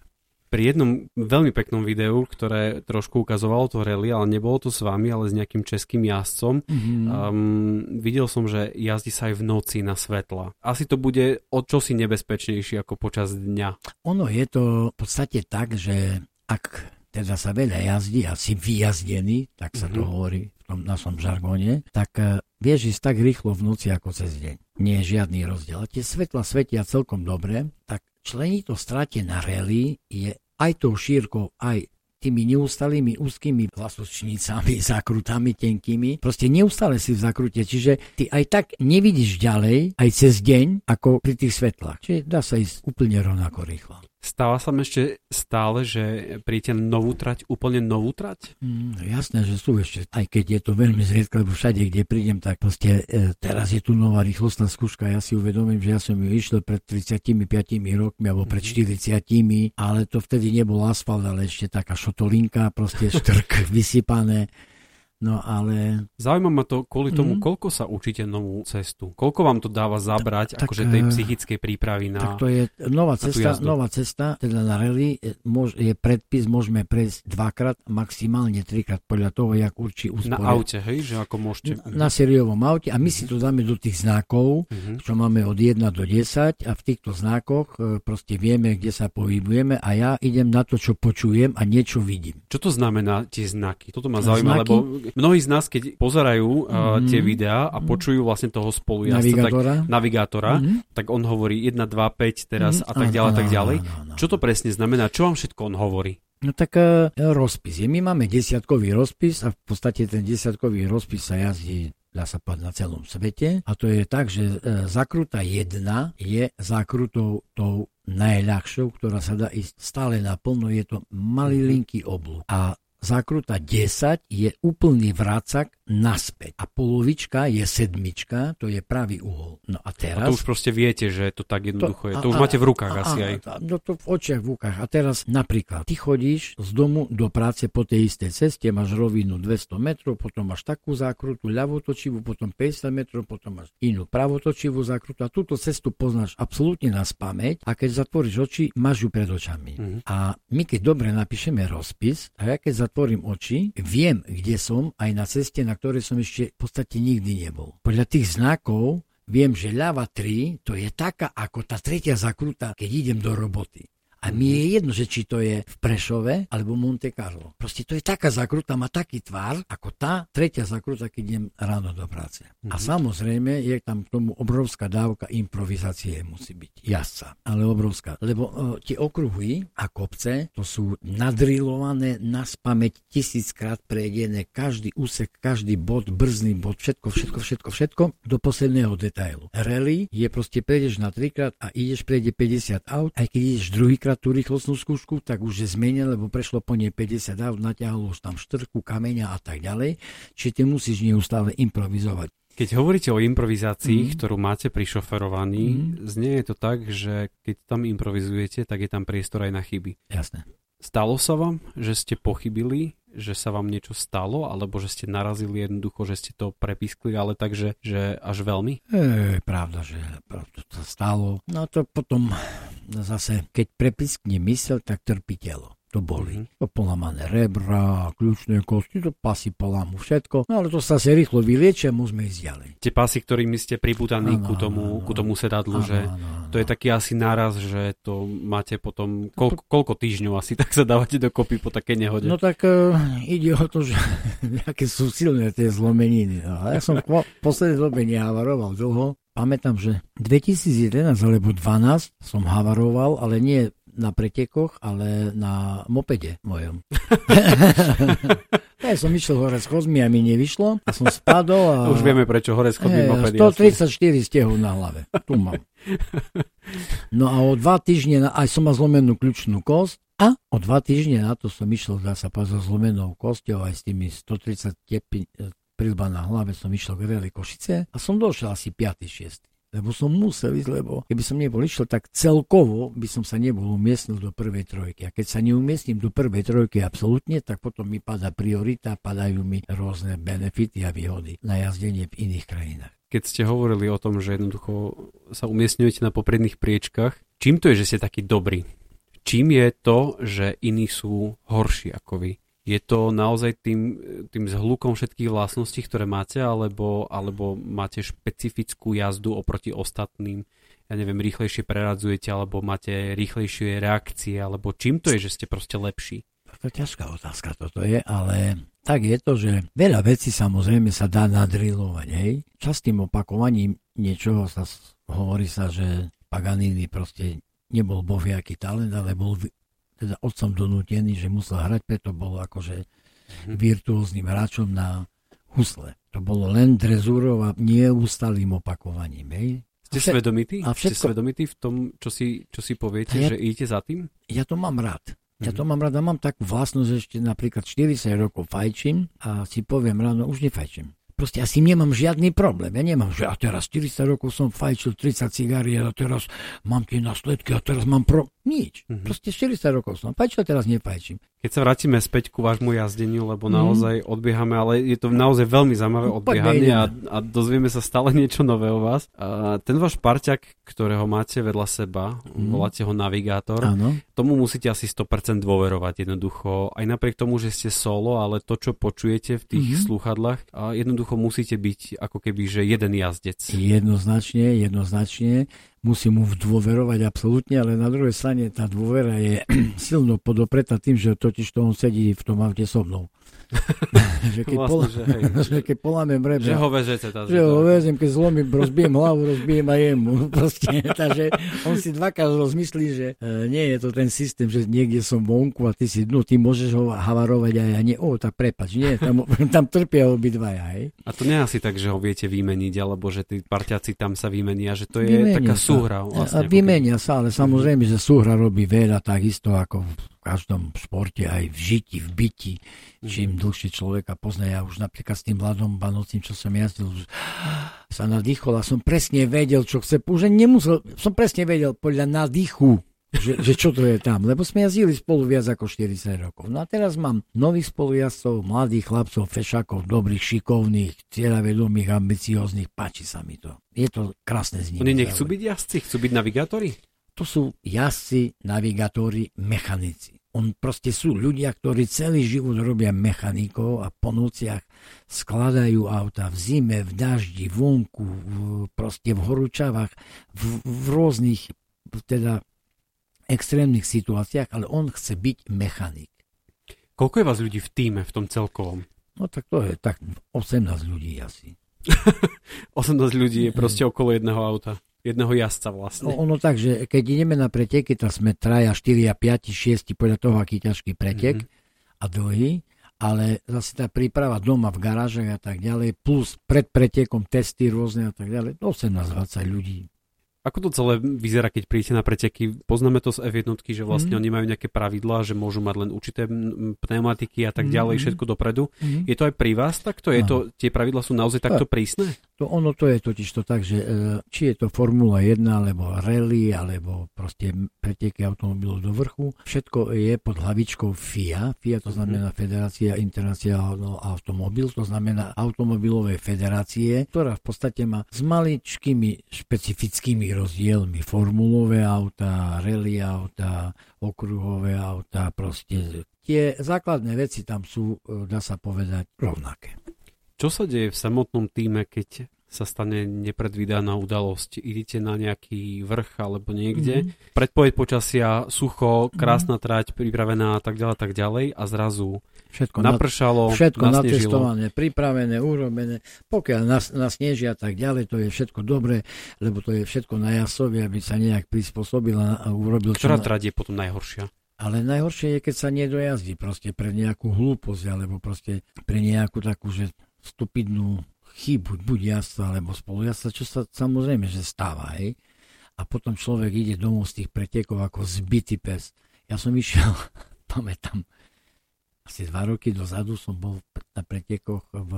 Pri jednom veľmi peknom videu, ktoré trošku ukazovalo to rally, ale nebolo to s vami, ale s nejakým českým jazdcom, mm-hmm. um, videl som, že jazdí sa aj v noci na svetla. Asi to bude o čosi nebezpečnejšie ako počas dňa. Ono je to v podstate tak, že ak teda sa veľa jazdí a si vyjazdený, tak sa mm-hmm. to mhm. hovorí v tom našom žargóne, tak vieš ísť tak rýchlo v noci ako cez deň. Nie je žiadny rozdiel. A tie svetla svetia celkom dobre, tak člení to strate na rally je aj tou šírkou, aj tými neustalými úzkými vlasočnicami, zakrutami tenkými. Proste neustále si v zakrute, čiže ty aj tak nevidíš ďalej, aj cez deň, ako pri tých svetlách. Čiže dá sa ísť úplne rovnako rýchlo. Stáva sa ešte stále, že príjete novú trať, úplne novú trať? Mm, jasné, že sú ešte, aj keď je to veľmi zriedka, lebo všade, kde prídem, tak proste e, teraz je tu nová rýchlostná skúška. Ja si uvedomím, že ja som ju išiel pred 35 rokmi alebo pred mm-hmm. 40, ale to vtedy nebol asfalt, ale ešte taká šotolinka, proste štrk vysypané. No ale... Zaujíma ma to kvôli tomu, mm. koľko sa učíte novú cestu. Koľko vám to dáva zabrať, tak, akože tej eh, psychickej prípravy na Tak to je nová cesta, nová cesta, teda na rally je predpis, môžeme prejsť dvakrát, maximálne trikrát podľa toho, jak určí úspore. Na aute, hej, že ako môžete. Na, na sériovom aute a my si to dáme do tých znakov, mm-hmm. čo máme od 1 do 10 a v týchto znakoch eh, proste vieme, kde sa pohybujeme a ja idem na to, čo počujem a niečo vidím. Čo to znamená tie znaky? Toto ma zaujíma, znaky? lebo mnohí z nás, keď pozerajú uh, mm-hmm. tie videá a počujú vlastne toho spolu navigátora, tak, navigátora mm-hmm. tak on hovorí 1, 2, 5 teraz mm-hmm. a tak ďalej, a tak ďalej. Čo to presne znamená? Čo vám všetko on hovorí? No tak uh, rozpis. My máme desiatkový rozpis a v podstate ten desiatkový rozpis sa jazdí dá sa povedať, na celom svete. A to je tak, že e, zakruta 1 je zakrutou tou najľahšou, ktorá sa dá ísť stále naplno. Je to malý linký oblúk. A zákruta 10 je úplný vracak naspäť. A polovička je sedmička, to je pravý uhol. No a teraz... A to už proste viete, že to tak jednoducho to, je. To a, už máte v rukách a, asi a, aj. No to v očiach, v rukách. A teraz napríklad, ty chodíš z domu do práce po tej istej ceste, máš rovinu 200 metrov, potom máš takú zákrutu ľavotočivú, potom 50 metrov, potom máš inú pravotočivú zákrutu a túto cestu poznáš absolútne na spameť a keď zatvoríš oči, máš ju pred očami. Mm-hmm. A my keď dobre napíšeme rozpis, a ja keď zatvorím oči, viem, kde som aj na ceste, na ktoré som ešte v podstate nikdy nebol. Podľa tých znakov viem, že ľava 3 to je taká ako tá tretia zakruta, keď idem do roboty. A mi je jedno, že či to je v Prešove alebo Monte Carlo. Proste to je taká zakruta, má taký tvar, ako tá tretia zakruta, keď idem ráno do práce. Mm-hmm. A mhm. samozrejme je tam k tomu obrovská dávka improvizácie musí byť. Jasca, ale obrovská. Lebo uh, tie okruhy a kopce, to sú nadrilované na spameť tisíckrát prejedené každý úsek, každý bod, brzný bod, všetko, všetko, všetko, všetko do posledného detailu. Rally je proste prejdeš na trikrát a ideš prejde 50 aut, aj keď ideš druhýkrát dvakrát tú rýchlostnú skúšku, tak už je zmenené, lebo prešlo po nej 50 aut, natiahlo už tam štrku, kameňa a tak ďalej. Čiže ty musíš neustále improvizovať. Keď hovoríte o improvizácii, mm. ktorú máte pri šoferovaní, mm. znie je to tak, že keď tam improvizujete, tak je tam priestor aj na chyby. Jasné. Stalo sa vám, že ste pochybili, že sa vám niečo stalo, alebo že ste narazili jednoducho, že ste to prepiskli, ale tak, že, až veľmi? Je pravda, že to stalo. No to potom zase, keď prepiskne mysel, tak trpí telo to boli. To polamané rebra, kľúčné kosti, to pasy polámu, všetko. No ale to sa sa rýchlo vyliečia, môžeme ísť ďalej. Tie pasy, ktorými ste priputaní ku tomu, ano, ku tomu sedadlu, ano, že ano, ano. to je taký asi náraz, že to máte potom, koľko, koľko týždňov asi tak sa dávate dokopy po také nehode? No tak uh, ide o to, že aké sú silné tie zlomeniny. No, ja som v poslednej dobe nehavaroval dlho, pamätám, že 2011 alebo 2012 som havaroval, ale nie na pretekoch, ale na mopede mojom. ja som išiel hore s chozmi a mi nevyšlo a som spadol a... Už vieme prečo hore s chozmi mopedy. 134 stehov na hlave. Tu mám. No a o dva týždne aj som mal zlomenú kľúčnú kost a o dva týždne na to som išiel, dá sa povedať, so zlomenou kosťou aj s tými 130 prilba na hlave som išiel k Rele Košice a som došiel asi 5. 6 lebo som musel ísť, lebo keby som nebol išiel, tak celkovo by som sa nebol umiestnil do prvej trojky. A keď sa neumiestním do prvej trojky absolútne, tak potom mi pada priorita, padajú mi rôzne benefity a výhody na jazdenie v iných krajinách. Keď ste hovorili o tom, že jednoducho sa umiestňujete na popredných priečkach, čím to je, že ste taký dobrý? Čím je to, že iní sú horší ako vy? Je to naozaj tým, tým zhlukom všetkých vlastností, ktoré máte, alebo, alebo máte špecifickú jazdu oproti ostatným? Ja neviem, rýchlejšie preradzujete, alebo máte rýchlejšie reakcie, alebo čím to je, že ste proste lepší? To je ťažká otázka toto je, ale tak je to, že veľa vecí samozrejme sa dá nadrilovať, hej. Častým opakovaním niečoho sa hovorí sa, že Paganini proste nebol bohviaký talent, ale bol teda otcom donútený, že musel hrať, preto bol akože mm-hmm. virtuóznym hráčom na husle. To bolo len drezúrov a neustalým opakovaním. Hej. Ste všet... svedomití? A všetko... Ste svedomití v tom, čo si, čo si poviete, ja... že idete za tým? Ja to mám rád. Ja mhm. to mám rád a mám takú vlastnosť, že ešte napríklad 40 rokov fajčím a si poviem ráno, už nefajčím. Proste asi nemám žiadny problém. Ja nemám, že a teraz 40 rokov som fajčil 30 cigáriet a teraz mám tie následky a teraz mám pro... Nič. Mm-hmm. Proste 40 rokov som a teraz nefajčím. Keď sa vrátime späť ku vášmu jazdeniu, lebo mm. naozaj odbiehame, ale je to naozaj veľmi zaujímavé no, odbiehanie a, a dozvieme sa stále niečo nové o vás. A ten váš parťak, ktorého máte vedľa seba, mm. voláte ho navigátor, Áno. tomu musíte asi 100% dôverovať jednoducho. Aj napriek tomu, že ste solo, ale to, čo počujete v tých mm. slúchadlách, jednoducho musíte byť ako keby, že jeden jazdec. Jednoznačne, jednoznačne musí mu dôverovať absolútne, ale na druhej strane tá dôvera je silno podopretá tým, že totiž to on sedí v tom aute so mnou. Že keď, vlastne, pola, že, hej, že keď polámem rebra. Že ho vežete. Tá že ho vezem, keď zlomím, rozbijem hlavu, rozbijem aj jemu. Proste, takže on si dvakrát rozmyslí, že e, nie je to ten systém, že niekde som vonku a ty si dnu, ty môžeš ho havarovať aj ja nie. O, tak prepač, nie, tam, tam trpia obidvaja. Hej. A to nie je asi tak, že ho viete vymeniť, alebo že tí parťaci tam sa vymenia, že to je vymenia taká sa. súhra. Vlastne, a vymenia sa, ale samozrejme, že súhra robí veľa takisto ako každom športe, aj v žiti, v byti. Čím mhm. dlhšie človeka pozná, ja už napríklad s tým mladom banocím, čo som jazdil, sa nadýchol a som presne vedel, čo chce. Už nemusel, som presne vedel podľa nadýchu, že, že čo to je tam. Lebo sme jazdili spolu viac ako 40 rokov. No a teraz mám nových spolujazdcov, mladých chlapcov, fešakov, dobrých, šikovných, cieľavedomých, ambicióznych. Páči sa mi to. Je to krásne z nich. Oni nechcú byť jazdci, chcú byť navigátori? To sú jazdci, navigátori, mechanici. On proste sú ľudia, ktorí celý život robia mechanikov a po nociach skladajú auta v zime, v daždi, vonku, v, proste v horúčavách, v, v rôznych teda extrémnych situáciách, ale on chce byť mechanik. Koľko je vás ľudí v týme, v tom celkovom? No tak to je tak 18 ľudí asi. 18 ľudí je proste okolo jedného auta jedného jazdca vlastne. No, ono tak, že keď ideme na preteky, tak sme traja, 4 a 5, 6 podľa toho, aký ťažký pretek mm-hmm. a dlhý, ale zase tá príprava doma v garážach a tak ďalej, plus pred pretekom testy rôzne a tak ďalej, 18-20 ľudí. Ako to celé vyzerá, keď príjete na preteky? Poznáme to z F1, že vlastne mm. oni majú nejaké pravidlá, že môžu mať len určité pneumatiky a tak ďalej, mm. všetko dopredu. Mm. Je to aj pri vás takto? Je to, tie pravidlá sú naozaj takto prísne? To ono to je totiž to tak, že e, či je to Formula 1, alebo rally, alebo proste preteky automobilov do vrchu, všetko je pod hlavičkou FIA. FIA to znamená Federácia Internacionálno Automobil, to znamená automobilovej federácie, ktorá v podstate má s maličkými špecifickými rozdielmi formulové auta, rally auta, okruhové auta, proste tie základné veci tam sú, e, dá sa povedať, rovnaké. Čo sa deje v samotnom týme, keď sa stane nepredvídaná udalosť. Idete na nejaký vrch alebo niekde. Mm-hmm. Predpoveď počasia, sucho, mhm. krásna mm-hmm. trať pripravená a tak ďalej, tak ďalej a zrazu všetko napršalo, Všetko natestované, pripravené, urobené. Pokiaľ nas, nasnežia a tak ďalej, to je všetko dobré, lebo to je všetko na jasovi, aby sa nejak prispôsobil a urobil. Ktorá čo trať je potom najhoršia? Ale najhoršie je, keď sa nedojazdí proste pre nejakú hlúposť, alebo proste pre nejakú takú, že stupidnú chybu, buď jazda alebo spolujazda, čo sa samozrejme, že stáva, hej. A potom človek ide domov z tých pretekov ako zbytý pes. Ja som išiel, pamätám, asi dva roky dozadu som bol na pretekoch v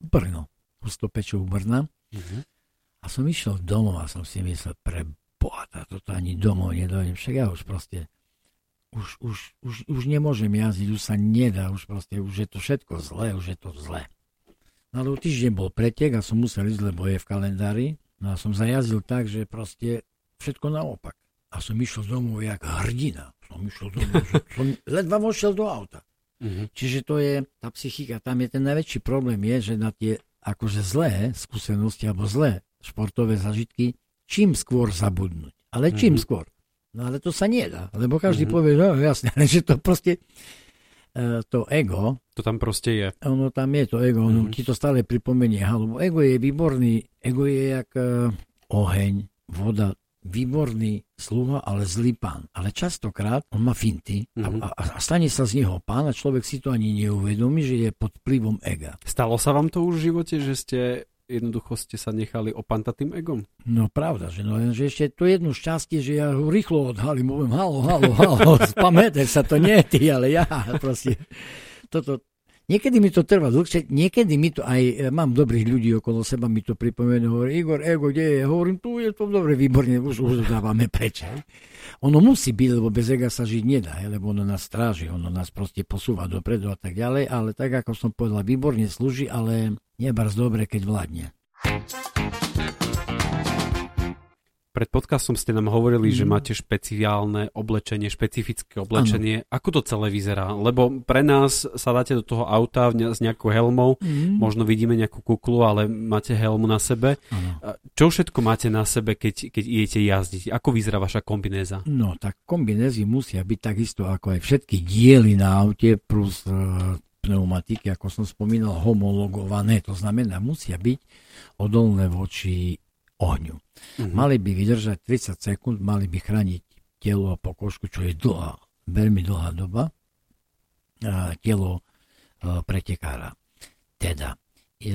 Brno, Pustopečov Brna. Mm-hmm. A som išiel domov a som si myslel, pre Boha, toto ani domov nedojdem. Však ja už proste, už, už, už, už nemôžem jazdiť, už sa nedá, už proste, už je to všetko zlé, už je to zlé. Ale týždeň bol pretek a som musel ísť, lebo je v kalendári. No a som zajazdil tak, že proste všetko naopak. A som išiel domov jak hrdina. Som išiel domov, som ledva vošiel do auta. Mm-hmm. Čiže to je tá psychika. Tam je ten najväčší problém je, že na tie akože zlé skúsenosti alebo zlé športové zažitky čím skôr zabudnúť. Ale čím mm-hmm. skôr. No ale to sa nedá, lebo každý mm-hmm. povie, no jasne, že to proste E, to ego. To tam proste je. Ono tam je to ego, ono mm. ti to stále pripomenie. Lebo ego je výborný, ego je jak uh, oheň, voda, výborný sluha, ale zlý pán. Ale častokrát on má finty mm-hmm. a, a, a stane sa z neho pán a človek si to ani neuvedomí, že je pod vplyvom ega. Stalo sa vám to už v živote, že ste jednoducho ste sa nechali opantať tým egom? No pravda, že, no, že ešte to jedno šťastie, že ja ho rýchlo odhalím, poviem halo, halo, halo, spamätaj sa, to nie ty, ale ja proste, toto, Niekedy mi to trvá dlhšie, niekedy mi to aj, e, mám dobrých ľudí okolo seba, mi to pripomenú, hovorí, Igor, ego, kde je? Hovorím, tu je to dobre, výborne, už, už dávame preč. Ono musí byť, lebo bez ega sa žiť nedá, lebo ono nás stráži, ono nás proste posúva dopredu a tak ďalej, ale tak, ako som povedal, výborne slúži, ale nebarz dobre, keď vládne. Pred podcastom ste nám hovorili, mm. že mhm. máte špeciálne oblečenie, špecifické oblečenie. Ano. Ako to celé vyzerá? Lebo pre nás sa dáte do toho auta s nejakou helmou, mm. možno vidíme nejakú kuklu, ale máte helmu na sebe. Ano. Čo všetko máte na sebe, keď, keď idete jazdiť? Ako vyzerá vaša kombinéza? No, tak kombinézy musia byť takisto ako aj všetky diely na aute plus uh, pneumatiky, ako som spomínal, homologované. To znamená, musia byť odolné voči ohňu. Mm-hmm. Mali by vydržať 30 sekúnd, mali by chrániť telo a pokožku, čo je dlhá, veľmi dlhá doba, a telo a, pretekára. Teda, e,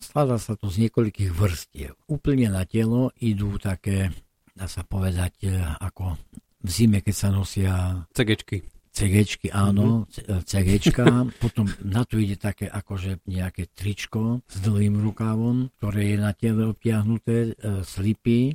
skladá sa to z niekoľkých vrstiev. Úplne na telo idú také, dá sa povedať, e, ako v zime, keď sa nosia... Cegečky. CGčky, áno, mm-hmm. CGčka, potom na to ide také akože nejaké tričko s dlhým rukávom, ktoré je na tele obtiahnuté, e, slipy, e,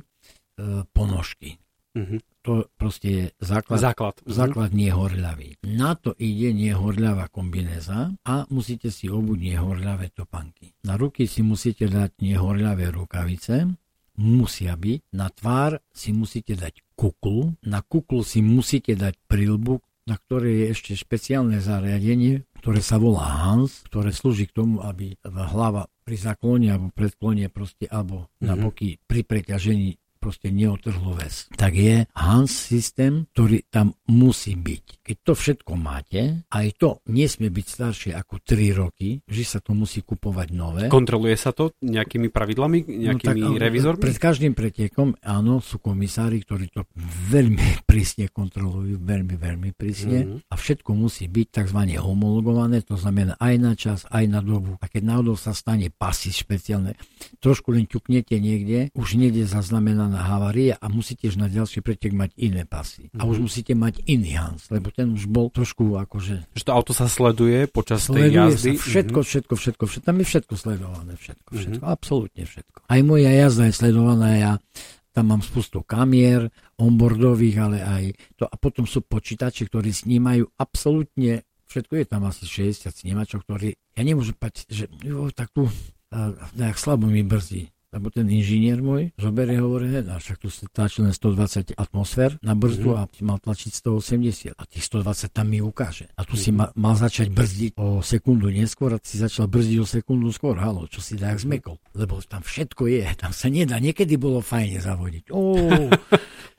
ponožky. Mm-hmm. To proste je základ, základ. Mhm. základ mm-hmm. nehorľavý. Na to ide nehorľavá kombinéza a musíte si obuť nehorľavé topanky. Na ruky si musíte dať nehorľavé rukavice, musia byť. Na tvár si musíte dať kuklu, na kuklu si musíte dať prilbu, na ktorej je ešte špeciálne zariadenie, ktoré sa volá Hans, ktoré slúži k tomu, aby hlava pri zaklone alebo predklone proste, alebo mm-hmm. na mhm. boky pri preťažení proste neotrhlo väz. Tak je Hans systém, ktorý tam musí byť. Keď to všetko máte, aj to nesmie byť staršie ako 3 roky, že sa to musí kupovať nové. Kontroluje sa to nejakými pravidlami, nejakými no, tak, revizormi? Pred každým pretekom, áno, sú komisári, ktorí to veľmi prísne kontrolujú, veľmi, veľmi prísne mm-hmm. a všetko musí byť tzv. homologované, to znamená aj na čas, aj na dobu. A keď náhodou sa stane pasy špeciálne, trošku len ťuknete niekde, už niekde zaznamená stane havária a musíte už na ďalší pretek mať iné pasy. Mm-hmm. A už mhm. musíte mať iný Hans, lebo ten už bol trošku akože... Že to auto sa sleduje počas sleduje tej jazdy? Sa všetko, mm-hmm. všetko, všetko, všetko, tam je všetko sledované, všetko, všetko, mm-hmm. absolútne všetko. Aj moja jazda je sledovaná, ja tam mám spustu kamier, onboardových, ale aj to. A potom sú počítači, ktorí snímajú absolútne všetko. Je tam asi 60 snímačov, ktorí, ja nemôžem pať, že jo, tak tu nejak slabo mi brzdí lebo ten inžinier môj zoberie hovorí, a však tu tlačil len 120 atmosfér na brzdu mm-hmm. a mal tlačiť 180 a tých 120 tam mi ukáže. A tu mm-hmm. si ma, mal začať brzdiť o sekundu neskôr a si začal brzdiť o sekundu skôr. Halo, čo si tak zmekol? Lebo tam všetko je, tam sa nedá. Niekedy bolo fajne zavodiť. Ó,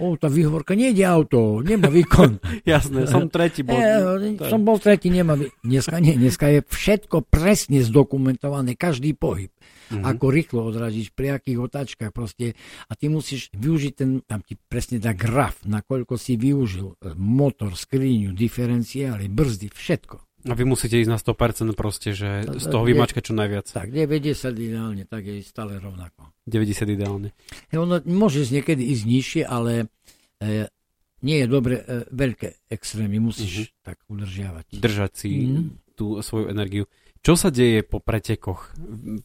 ó tá výhovorka, nejde auto, nemá výkon. Jasné, som tretí bol. E, som bol tretí, nemá výkon. Dneska nie, dneska je všetko presne zdokumentované, každý pohyb mm-hmm. ako rýchlo odražiť, pri akých otáčkach proste. A ty musíš využiť ten, tam ti presne dá graf, nakoľko si využil e, motor, skriňu, diferenciály, brzdy, všetko. A vy musíte ísť na 100% proste, že z toho vymačkať čo najviac. Tak, 90 ideálne, tak je stále rovnako. 90 ideálne. He, ono môže niekedy ísť nižšie, ale e, nie je dobre e, veľké extrémy, musíš mm-hmm. tak udržiavať. Držať si mm-hmm. tú svoju energiu. Čo sa deje po pretekoch?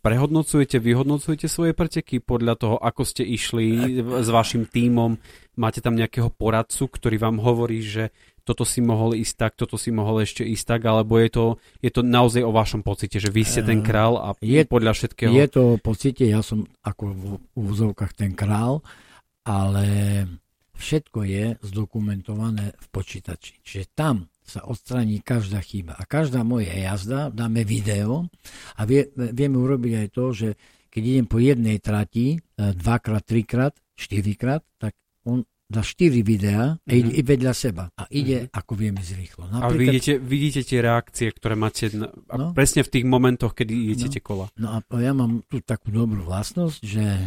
Prehodnocujete, vyhodnocujete svoje preteky podľa toho, ako ste išli s vašim tímom? Máte tam nejakého poradcu, ktorý vám hovorí, že toto si mohol ísť tak, toto si mohol ešte ísť tak, alebo je to, je to naozaj o vašom pocite, že vy ste ten král a je, podľa všetkého... Je to o pocite, ja som ako v úvozovkách ten král, ale všetko je zdokumentované v počítači. Čiže tam sa odstraní každá chyba. A každá moja jazda, dáme video a vie, vieme urobiť aj to, že keď idem po jednej trati, e, dvakrát, trikrát, štyrikrát, tak on dá štyri videá mm-hmm. vedľa seba. A ide, mm-hmm. ako vieme zrýchlo. Napríklad... A vidíte, vidíte tie reakcie, ktoré máte na, no, presne v tých momentoch, kedy idete no, kola. No a ja mám tu takú dobrú vlastnosť, že e,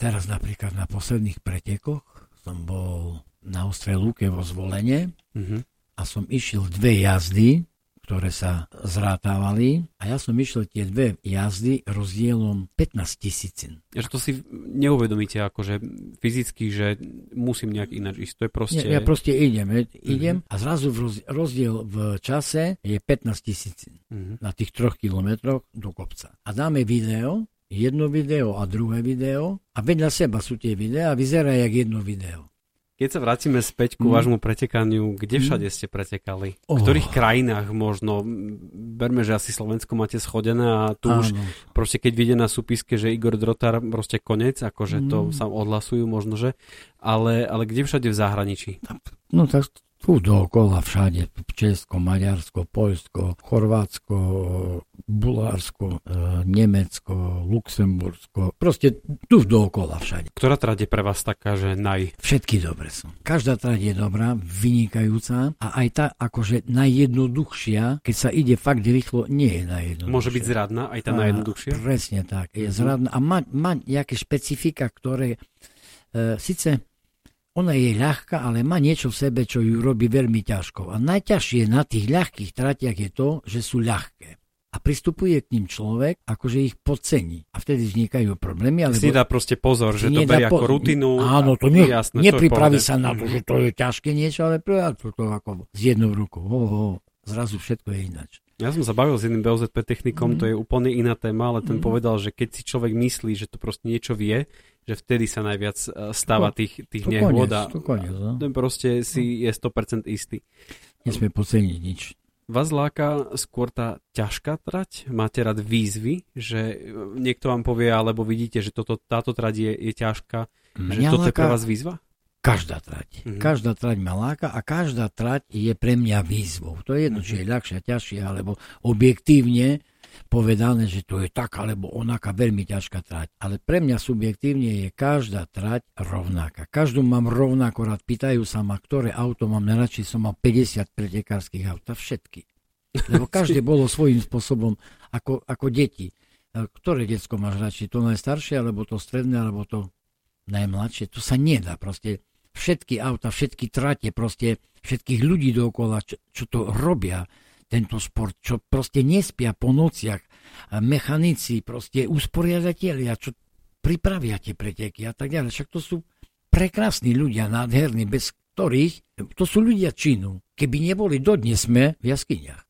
teraz napríklad na posledných pretekoch som bol na ostrej Lúke vo zvolenie mm-hmm a som išiel dve jazdy, ktoré sa zrátávali a ja som išiel tie dve jazdy rozdielom 15 tisícin. Že to si neuvedomíte akože fyzicky, že musím nejak ináč ísť. To je proste... Ja, ja proste idem, idem mm-hmm. a zrazu rozdiel v čase je 15 tisícin mm-hmm. na tých troch kilometroch do kopca. A dáme video, jedno video a druhé video a vedľa seba sú tie videá a vyzerá jak jedno video. Keď sa vrátime späť ku mm. vášmu pretekaniu, kde mhm. všade ste pretekali? V oh. ktorých krajinách možno? Berme, že asi Slovensko máte schodené a tu Áno. už proste keď vidie na súpiske, že Igor Drotar proste konec, akože mm. to sa odhlasujú možno, že. Ale, ale kde všade v zahraničí? No tak tu dookola všade, Česko, Maďarsko, Poľsko, Chorvátsko, Bulársko, e, Nemecko, Luxembursko, proste tu dookola všade. Ktorá trať je pre vás taká, že naj... Všetky dobre sú. Každá trať je dobrá, vynikajúca a aj tá akože najjednoduchšia, keď sa ide fakt rýchlo, nie je najjednoduchšia. Môže byť zradná, aj tá a, najjednoduchšia? Presne tak, je mhm. zradná a má, má nejaké špecifika, ktoré e, síce ona je ľahká, ale má niečo v sebe, čo ju robí veľmi ťažko. A najťažšie na tých ľahkých tratiach je to, že sú ľahké. A pristupuje k ním človek, akože ich podcení. A vtedy vznikajú problémy. Alebo... Si dá proste pozor, že to berie po... ako rutinu. Áno, to nie, jasné, nepripraví to sa na to, že to je ťažké niečo, ale to, to ako s jednou rukou. Ho, ho, zrazu všetko je ináč. Ja som sa bavil s jedným BOZP technikom, mm. to je úplne iná téma, ale ten mm. povedal, že keď si človek myslí, že to proste niečo vie, že vtedy sa najviac e, stáva tých, tých nehôd a no? ten proste si je 100% istý. Nesmie poceniť nič. Vás láka skôr tá ťažká trať? Máte rád výzvy? Že e, niekto vám povie, alebo vidíte, že toto, táto trať je, je ťažká? Mňa že toto je pre vás výzva? Každá trať. Mm-hmm. Každá trať ma láka a každá trať je pre mňa výzvou. To je jedno, mm-hmm. či je ľahšia, ťažšia, alebo objektívne povedané, že to je tak alebo onaká veľmi ťažká trať. Ale pre mňa subjektívne je každá trať rovnaká. Každú mám rovnako rád. Pýtajú sa ma, ktoré auto mám najradšej. Som mal 50 pretekárskych aut. A všetky. Lebo každé bolo svojím spôsobom ako, ako deti. Ktoré detsko máš radšej? To najstaršie, alebo to stredné, alebo to najmladšie? To sa nedá. Proste všetky auta, všetky trate, proste všetkých ľudí dookola, čo, čo to robia, tento sport, čo proste nespia po nociach, mechanici, proste usporiadatelia, čo pripravia tie preteky a tak ďalej. Však to sú prekrásni ľudia, nádherní, bez ktorých, to sú ľudia činu. Keby neboli, dodnes sme v jaskyniach.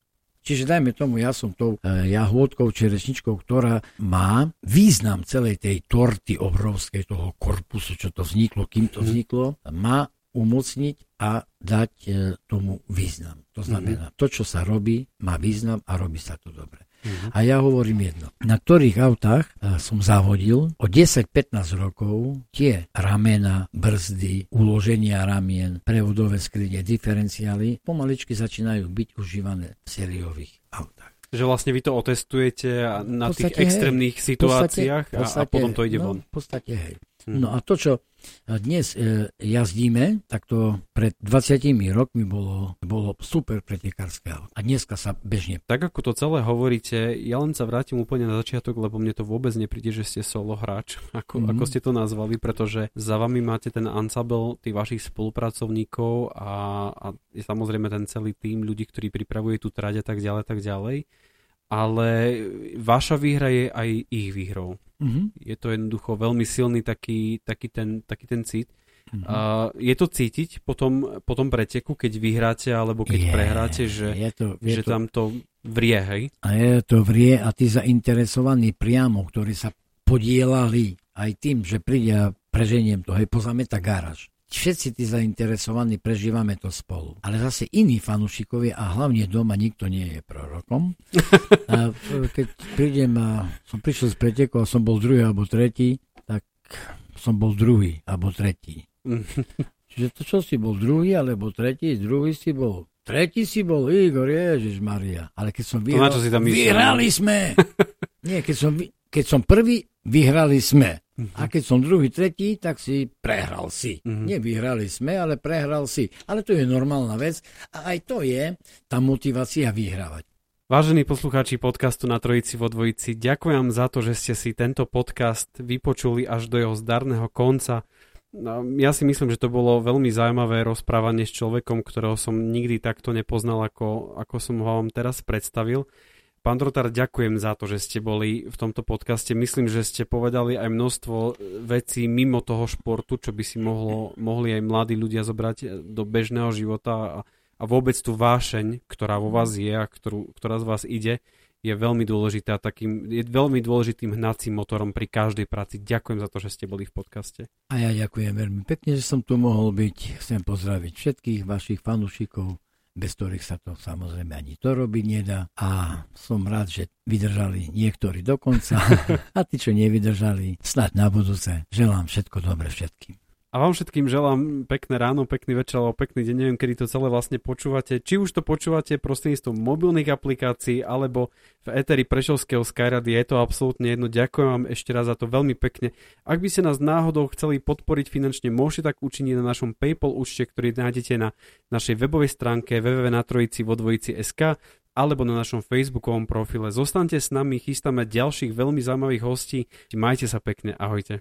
Čiže dajme tomu, ja som tou e, jahôdkou, čerešničkou, ktorá má význam celej tej torty obrovskej, toho korpusu, čo to vzniklo, kým to vzniklo, má umocniť a dať e, tomu význam. To znamená, mm-hmm. to, čo sa robí, má význam a robí sa to dobre. Mm-hmm. A ja hovorím jedno. Na ktorých autách e, som zavodil o 10-15 rokov tie ramena, brzdy, uloženia ramien, prevodové skrine, diferenciály pomaličky začínajú byť užívané v sériových autách. Že vlastne vy to otestujete na podstate, tých extrémnych hej, situáciách podstate, podstate, a, a potom to ide no, von. V podstate hej. Hmm. No a to, čo dnes e, jazdíme, tak to pred 20 rokmi bolo, bolo super pretekárske auto. A dneska sa bežne. Tak ako to celé hovoríte, ja len sa vrátim úplne na začiatok, lebo mne to vôbec nepríde, že ste solo hráč, ako, hmm. ako ste to nazvali, pretože za vami máte ten ensemble tých vašich spolupracovníkov a, a samozrejme ten celý tým ľudí, ktorí pripravuje tú trať a tak ďalej, tak ďalej ale vaša výhra je aj ich výhrou. Mm-hmm. Je to jednoducho veľmi silný taký, taký, ten, taký ten cít. Mm-hmm. Uh, je to cítiť po tom, po tom preteku, keď vyhráte alebo keď je, prehráte, že, je to, je že to, tam to vrie, hej? A je to vrie a tí zainteresovaní priamo, ktorí sa podielali aj tým, že príde a preženiem to, hej, pozameta garáž všetci tí zainteresovaní prežívame to spolu. Ale zase iní fanúšikovia a hlavne doma nikto nie je prorokom. A keď prídem a som prišiel z preteku a som bol druhý alebo tretí, tak som bol druhý alebo tretí. Čiže to, čo si bol druhý alebo tretí, druhý si bol Tretí si bol Igor, Ježiš Maria. Ale keď som vyhral, to, si tam vyhrali sme. Nie, keď som, keď som prvý, vyhrali sme. Uh-huh. A keď som druhý, tretí, tak si prehral si. Uh-huh. Nevyhrali sme, ale prehral si. Ale to je normálna vec a aj to je tá motivácia vyhrávať. Vážení poslucháči podcastu na Trojici vo Dvojici, ďakujem za to, že ste si tento podcast vypočuli až do jeho zdarného konca. No, ja si myslím, že to bolo veľmi zaujímavé rozprávanie s človekom, ktorého som nikdy takto nepoznal, ako, ako som ho vám teraz predstavil. Pán Trotár, ďakujem za to, že ste boli v tomto podcaste. Myslím, že ste povedali aj množstvo vecí mimo toho športu, čo by si mohlo, mohli aj mladí ľudia zobrať do bežného života a, a vôbec tú vášeň, ktorá vo vás je a ktorú, ktorá z vás ide, je veľmi dôležitá, takým, je veľmi dôležitým hnacím motorom pri každej práci. Ďakujem za to, že ste boli v podcaste. A ja ďakujem veľmi pekne, že som tu mohol byť. Chcem pozdraviť všetkých vašich fanúšikov, bez ktorých sa to samozrejme ani to robiť nedá. A som rád, že vydržali niektorí dokonca a tí, čo nevydržali, snať na budúce. Želám všetko dobre všetkým. A vám všetkým želám pekné ráno, pekný večer alebo pekný deň, neviem, kedy to celé vlastne počúvate. Či už to počúvate prostredníctvom mobilných aplikácií alebo v Eteri Prešovského Skyrady, je to absolútne jedno. Ďakujem vám ešte raz za to veľmi pekne. Ak by ste nás náhodou chceli podporiť finančne, môžete tak učiniť na našom PayPal účte, ktorý nájdete na našej webovej stránke www.natrojici.sk alebo na našom facebookovom profile. Zostaňte s nami, chystáme ďalších veľmi zaujímavých hostí. Majte sa pekne, ahojte.